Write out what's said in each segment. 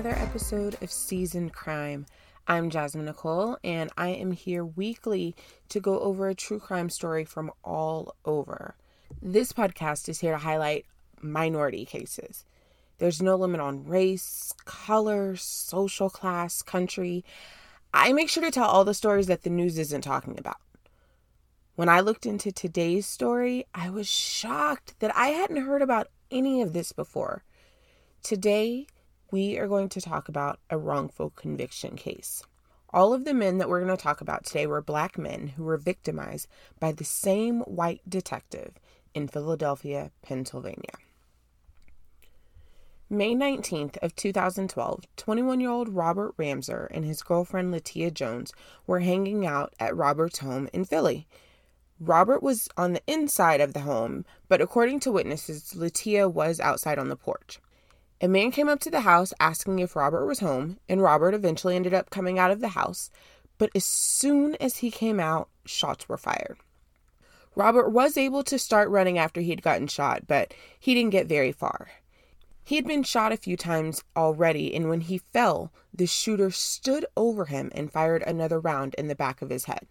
another episode of Seasoned Crime. I'm Jasmine Nicole, and I am here weekly to go over a true crime story from all over. This podcast is here to highlight minority cases. There's no limit on race, color, social class, country. I make sure to tell all the stories that the news isn't talking about. When I looked into today's story, I was shocked that I hadn't heard about any of this before. Today, we are going to talk about a wrongful conviction case. All of the men that we're going to talk about today were black men who were victimized by the same white detective in Philadelphia, Pennsylvania. May 19th of 2012, 21-year-old Robert Ramser and his girlfriend Latia Jones were hanging out at Robert's home in Philly. Robert was on the inside of the home, but according to witnesses, Latia was outside on the porch. A man came up to the house asking if Robert was home, and Robert eventually ended up coming out of the house. But as soon as he came out, shots were fired. Robert was able to start running after he'd gotten shot, but he didn't get very far. He had been shot a few times already, and when he fell, the shooter stood over him and fired another round in the back of his head.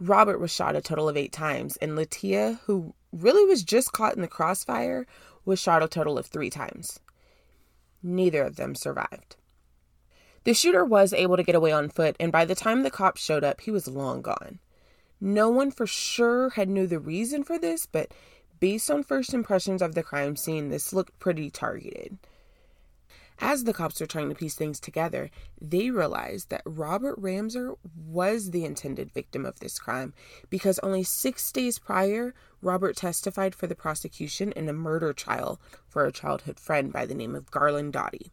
Robert was shot a total of eight times, and Latia, who really was just caught in the crossfire, was shot a total of three times. Neither of them survived. The shooter was able to get away on foot, and by the time the cops showed up, he was long gone. No one for sure had knew the reason for this, but based on first impressions of the crime scene, this looked pretty targeted. As the cops were trying to piece things together, they realized that Robert Ramser was the intended victim of this crime because only six days prior, Robert testified for the prosecution in a murder trial for a childhood friend by the name of Garland Dottie.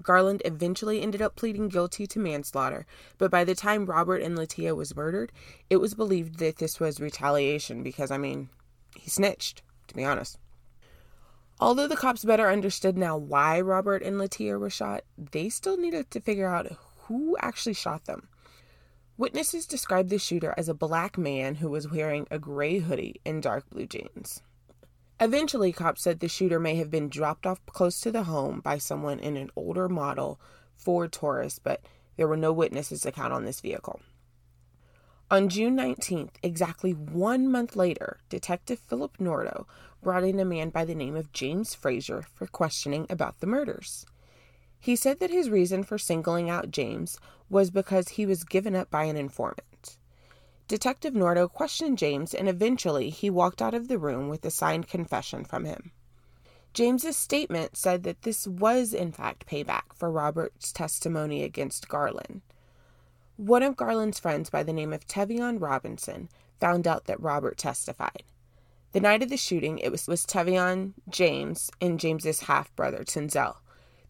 Garland eventually ended up pleading guilty to manslaughter, but by the time Robert and Latia was murdered, it was believed that this was retaliation because, I mean, he snitched, to be honest. Although the cops better understood now why Robert and Latia were shot, they still needed to figure out who actually shot them. Witnesses described the shooter as a black man who was wearing a gray hoodie and dark blue jeans. Eventually, cops said the shooter may have been dropped off close to the home by someone in an older model Ford Taurus, but there were no witnesses to count on this vehicle. On June 19th, exactly one month later, Detective Philip Nordo brought in a man by the name of James Frazier for questioning about the murders. He said that his reason for singling out James was because he was given up by an informant. Detective Nordo questioned James and eventually he walked out of the room with a signed confession from him. James's statement said that this was in fact payback for Robert's testimony against Garland. One of Garland's friends by the name of Tevion Robinson found out that Robert testified. The night of the shooting, it was, was Tevion, James, and James's half brother, Tenzel.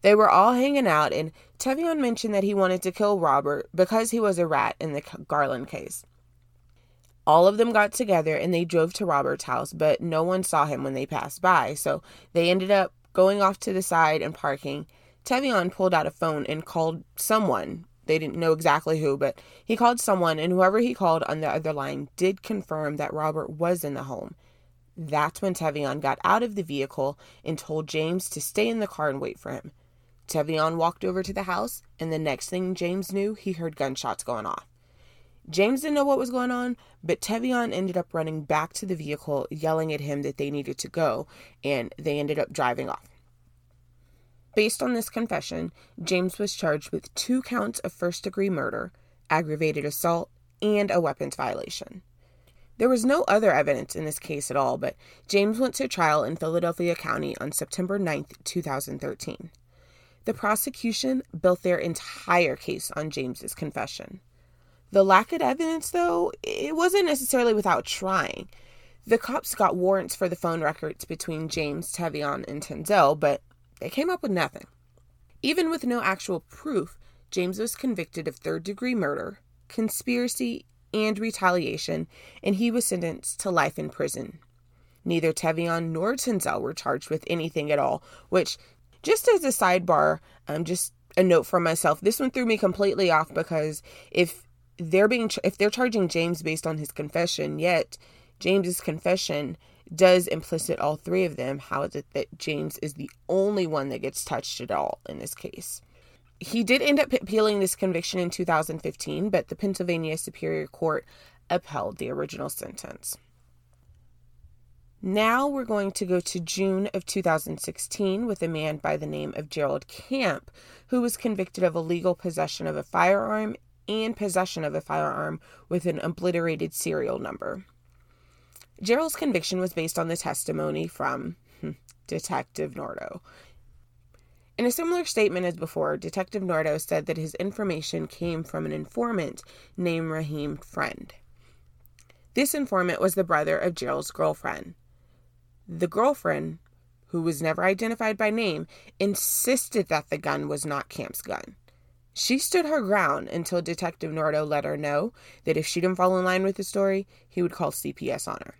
They were all hanging out, and Tevion mentioned that he wanted to kill Robert because he was a rat in the Garland case. All of them got together and they drove to Robert's house, but no one saw him when they passed by, so they ended up going off to the side and parking. Tevion pulled out a phone and called someone, they didn't know exactly who, but he called someone, and whoever he called on the other line did confirm that Robert was in the home. That's when Tevion got out of the vehicle and told James to stay in the car and wait for him. Tevion walked over to the house, and the next thing James knew, he heard gunshots going off. James didn't know what was going on, but Tevion ended up running back to the vehicle, yelling at him that they needed to go, and they ended up driving off. Based on this confession, James was charged with two counts of first degree murder, aggravated assault, and a weapons violation. There was no other evidence in this case at all, but James went to trial in Philadelphia County on September 9, 2013. The prosecution built their entire case on James's confession. The lack of evidence, though, it wasn't necessarily without trying. The cops got warrants for the phone records between James, Tevion, and Tenzel, but they came up with nothing. Even with no actual proof, James was convicted of third degree murder, conspiracy, and retaliation, and he was sentenced to life in prison. Neither Tevion nor Tenzel were charged with anything at all, which, just as a sidebar, um, just a note for myself, this one threw me completely off because if they're being if they're charging James based on his confession, yet James's confession does implicit all three of them. How is it that James is the only one that gets touched at all in this case? He did end up appealing this conviction in 2015, but the Pennsylvania Superior Court upheld the original sentence. Now we're going to go to June of 2016 with a man by the name of Gerald Camp, who was convicted of illegal possession of a firearm and possession of a firearm with an obliterated serial number. Gerald's conviction was based on the testimony from hmm, Detective Nordo. In a similar statement as before, Detective Nordo said that his information came from an informant named Raheem Friend. This informant was the brother of Gerald's girlfriend. The girlfriend, who was never identified by name, insisted that the gun was not Camp's gun. She stood her ground until Detective Nordo let her know that if she didn't fall in line with the story, he would call CPS on her.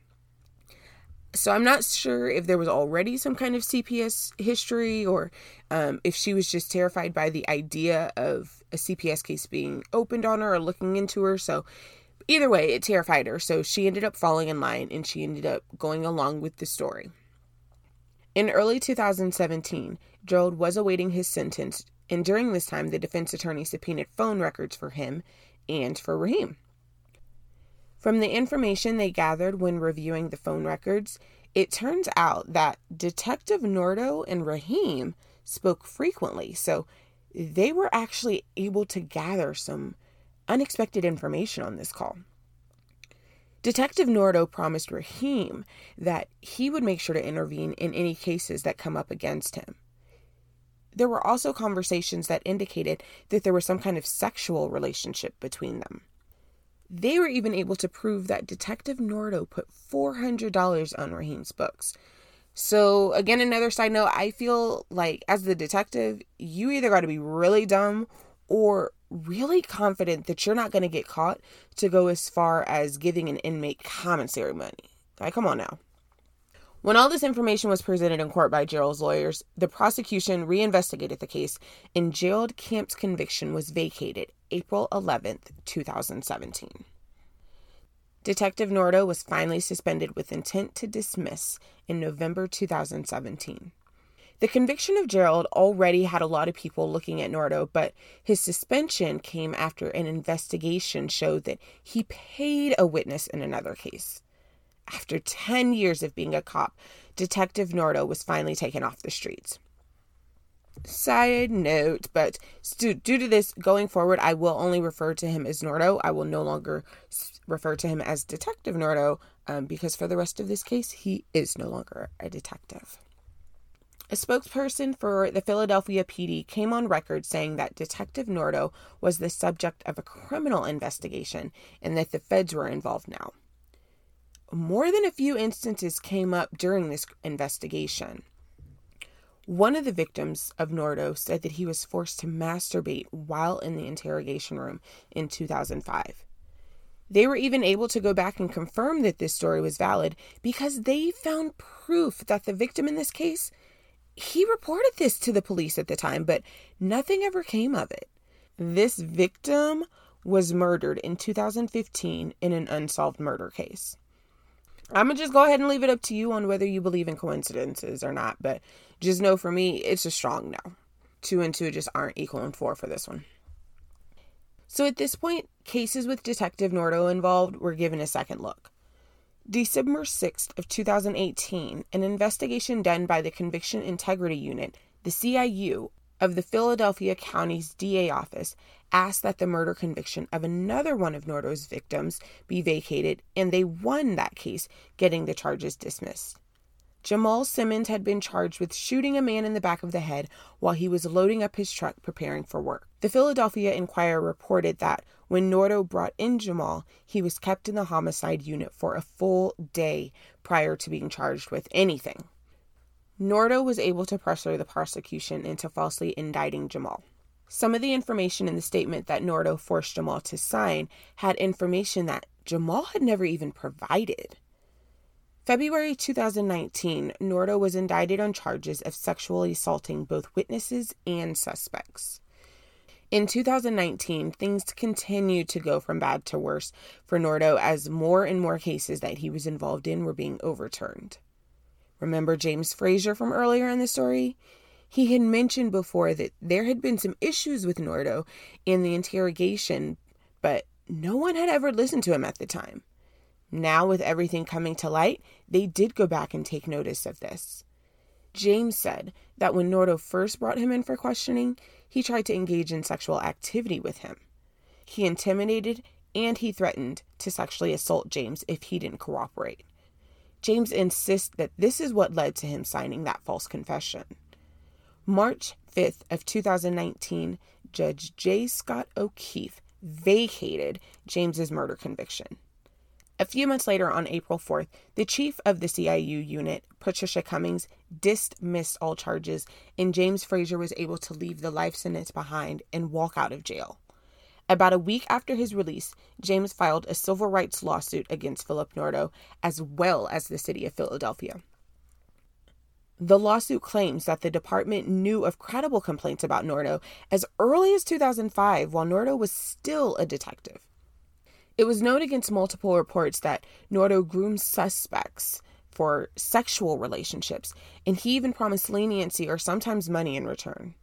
So I'm not sure if there was already some kind of CPS history or um, if she was just terrified by the idea of a CPS case being opened on her or looking into her. So Either way, it terrified her, so she ended up falling in line and she ended up going along with the story. In early 2017, Gerald was awaiting his sentence, and during this time, the defense attorney subpoenaed phone records for him and for Raheem. From the information they gathered when reviewing the phone records, it turns out that Detective Nordo and Raheem spoke frequently, so they were actually able to gather some unexpected information on this call. Detective Nordo promised Raheem that he would make sure to intervene in any cases that come up against him. There were also conversations that indicated that there was some kind of sexual relationship between them. They were even able to prove that Detective Nordo put $400 on Raheem's books. So, again, another side note I feel like as the detective, you either got to be really dumb or really confident that you're not going to get caught to go as far as giving an inmate commissary money. Like, come on now. When all this information was presented in court by Gerald's lawyers, the prosecution reinvestigated the case, and Gerald Camp's conviction was vacated April 11th, 2017. Detective Nordo was finally suspended with intent to dismiss in November 2017. The conviction of Gerald already had a lot of people looking at Nordo, but his suspension came after an investigation showed that he paid a witness in another case. After 10 years of being a cop, Detective Nordo was finally taken off the streets. Side note, but due to this, going forward, I will only refer to him as Nordo. I will no longer refer to him as Detective Nordo um, because for the rest of this case, he is no longer a detective. A spokesperson for the Philadelphia PD came on record saying that Detective Nordo was the subject of a criminal investigation and that the feds were involved now. More than a few instances came up during this investigation. One of the victims of Nordo said that he was forced to masturbate while in the interrogation room in 2005. They were even able to go back and confirm that this story was valid because they found proof that the victim in this case he reported this to the police at the time, but nothing ever came of it. This victim was murdered in 2015 in an unsolved murder case. I'm to just go ahead and leave it up to you on whether you believe in coincidences or not, but just know for me, it's a strong no. Two and two just aren't equaling four for this one. So at this point, cases with Detective Nordo involved were given a second look. December 6th of 2018, an investigation done by the Conviction Integrity Unit, the CIU, of the Philadelphia County's DA office asked that the murder conviction of another one of Nordo's victims be vacated, and they won that case, getting the charges dismissed. Jamal Simmons had been charged with shooting a man in the back of the head while he was loading up his truck preparing for work. The Philadelphia Inquirer reported that when Nordo brought in Jamal, he was kept in the homicide unit for a full day prior to being charged with anything. Nordo was able to pressure the prosecution into falsely indicting Jamal. Some of the information in the statement that Nordo forced Jamal to sign had information that Jamal had never even provided. February 2019, Nordo was indicted on charges of sexually assaulting both witnesses and suspects. In 2019, things continued to go from bad to worse for Nordo as more and more cases that he was involved in were being overturned. Remember James Frazier from earlier in the story? He had mentioned before that there had been some issues with Nordo in the interrogation, but no one had ever listened to him at the time. Now, with everything coming to light, they did go back and take notice of this. James said that when Nordo first brought him in for questioning, he tried to engage in sexual activity with him. He intimidated and he threatened to sexually assault James if he didn't cooperate. James insists that this is what led to him signing that false confession. March 5th of 2019, Judge J. Scott O'Keefe vacated James's murder conviction. A few months later, on April 4th, the chief of the CIU unit, Patricia Cummings, dismissed all charges, and James Frazier was able to leave the life sentence behind and walk out of jail. About a week after his release, James filed a civil rights lawsuit against Philip Nordo, as well as the city of Philadelphia. The lawsuit claims that the department knew of credible complaints about Nordo as early as 2005 while Nordo was still a detective. It was known against multiple reports that Nordo groomed suspects for sexual relationships, and he even promised leniency or sometimes money in return.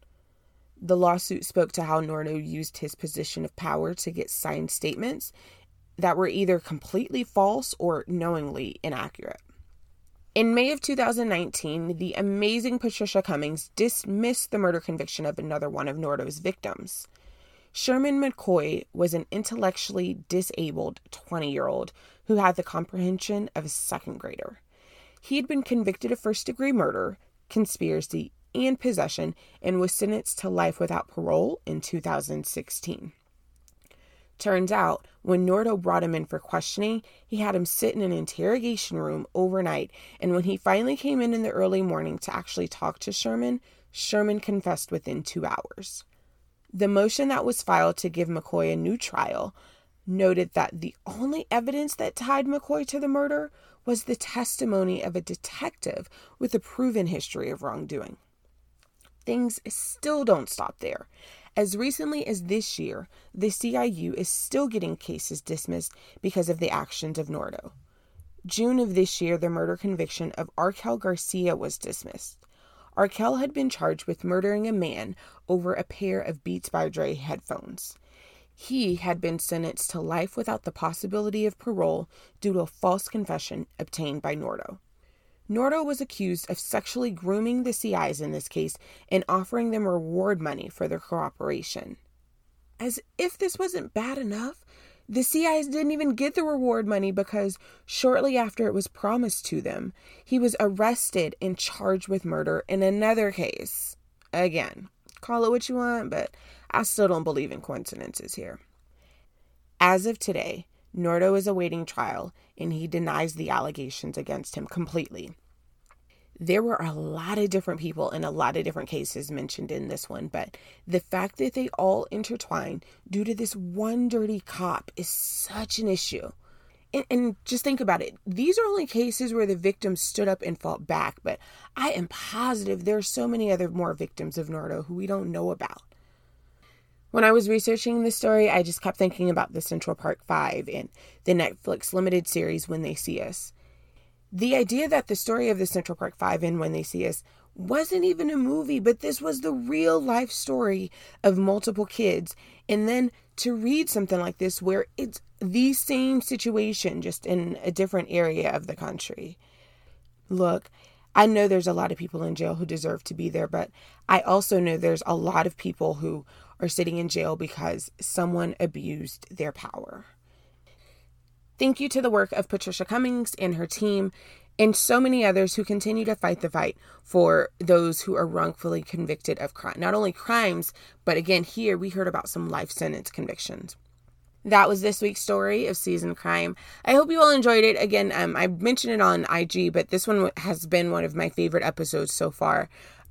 The lawsuit spoke to how Nordo used his position of power to get signed statements that were either completely false or knowingly inaccurate. In May of 2019, the amazing Patricia Cummings dismissed the murder conviction of another one of Nordo's victims. Sherman McCoy was an intellectually disabled 20 year old who had the comprehension of a second grader. He had been convicted of first degree murder, conspiracy, and possession and was sentenced to life without parole in 2016. Turns out, when Nordo brought him in for questioning, he had him sit in an interrogation room overnight, and when he finally came in in the early morning to actually talk to Sherman, Sherman confessed within two hours. The motion that was filed to give McCoy a new trial noted that the only evidence that tied McCoy to the murder was the testimony of a detective with a proven history of wrongdoing. Things still don't stop there. As recently as this year, the CIU is still getting cases dismissed because of the actions of Nordo. June of this year, the murder conviction of Arkel Garcia was dismissed. Arkel had been charged with murdering a man over a pair of Beats by Dre headphones. He had been sentenced to life without the possibility of parole due to a false confession obtained by Nordo. Nordo was accused of sexually grooming the CIs in this case and offering them reward money for their cooperation. As if this wasn't bad enough, the CIs didn't even get the reward money because shortly after it was promised to them, he was arrested and charged with murder in another case. Again, call it what you want, but I still don't believe in coincidences here. As of today, Nordo is awaiting trial and he denies the allegations against him completely. There were a lot of different people in a lot of different cases mentioned in this one, but the fact that they all intertwine due to this one dirty cop is such an issue. And, and, just think about it. These are only cases where the victims stood up and fought back, but I am positive there are so many other more victims of Nordo who we don't know about. When I was researching this story, I just kept thinking about the Central Park Five and the Netflix limited series When They See Us. The idea that the story of the Central Park Five and When They See Us wasn't even a movie, but this was the real life story of multiple kids. And then to read something like this where it's the same situation, just in a different area of the country. Look, I know there's a lot of people in jail who deserve to be there, but I also know there's a lot of people who are sitting in jail because someone abused their power. Thank you to the work of Patricia Cummings and her team, and so many others who continue to fight the fight for those who are wrongfully convicted of crime. Not only crimes, but again, here we heard about some life sentence convictions. That was this week's story of Season Crime. I hope you all enjoyed it. Again, um, I mentioned it on IG, but this one has been one of my favorite episodes so far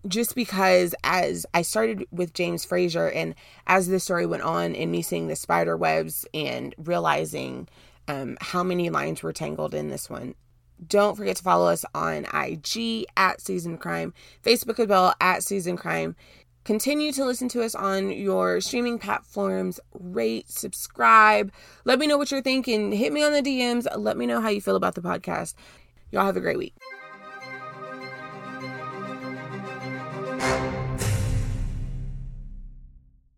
just because as I started with James Frazier and as the story went on and me seeing the spider webs and realizing um, how many lines were tangled in this one. Don't forget to follow us on IG at Season Crime, Facebook as well at Season Crime. Continue to listen to us on your streaming platforms. Rate, subscribe. Let me know what you're thinking. Hit me on the DMs. Let me know how you feel about the podcast. Y'all have a great week.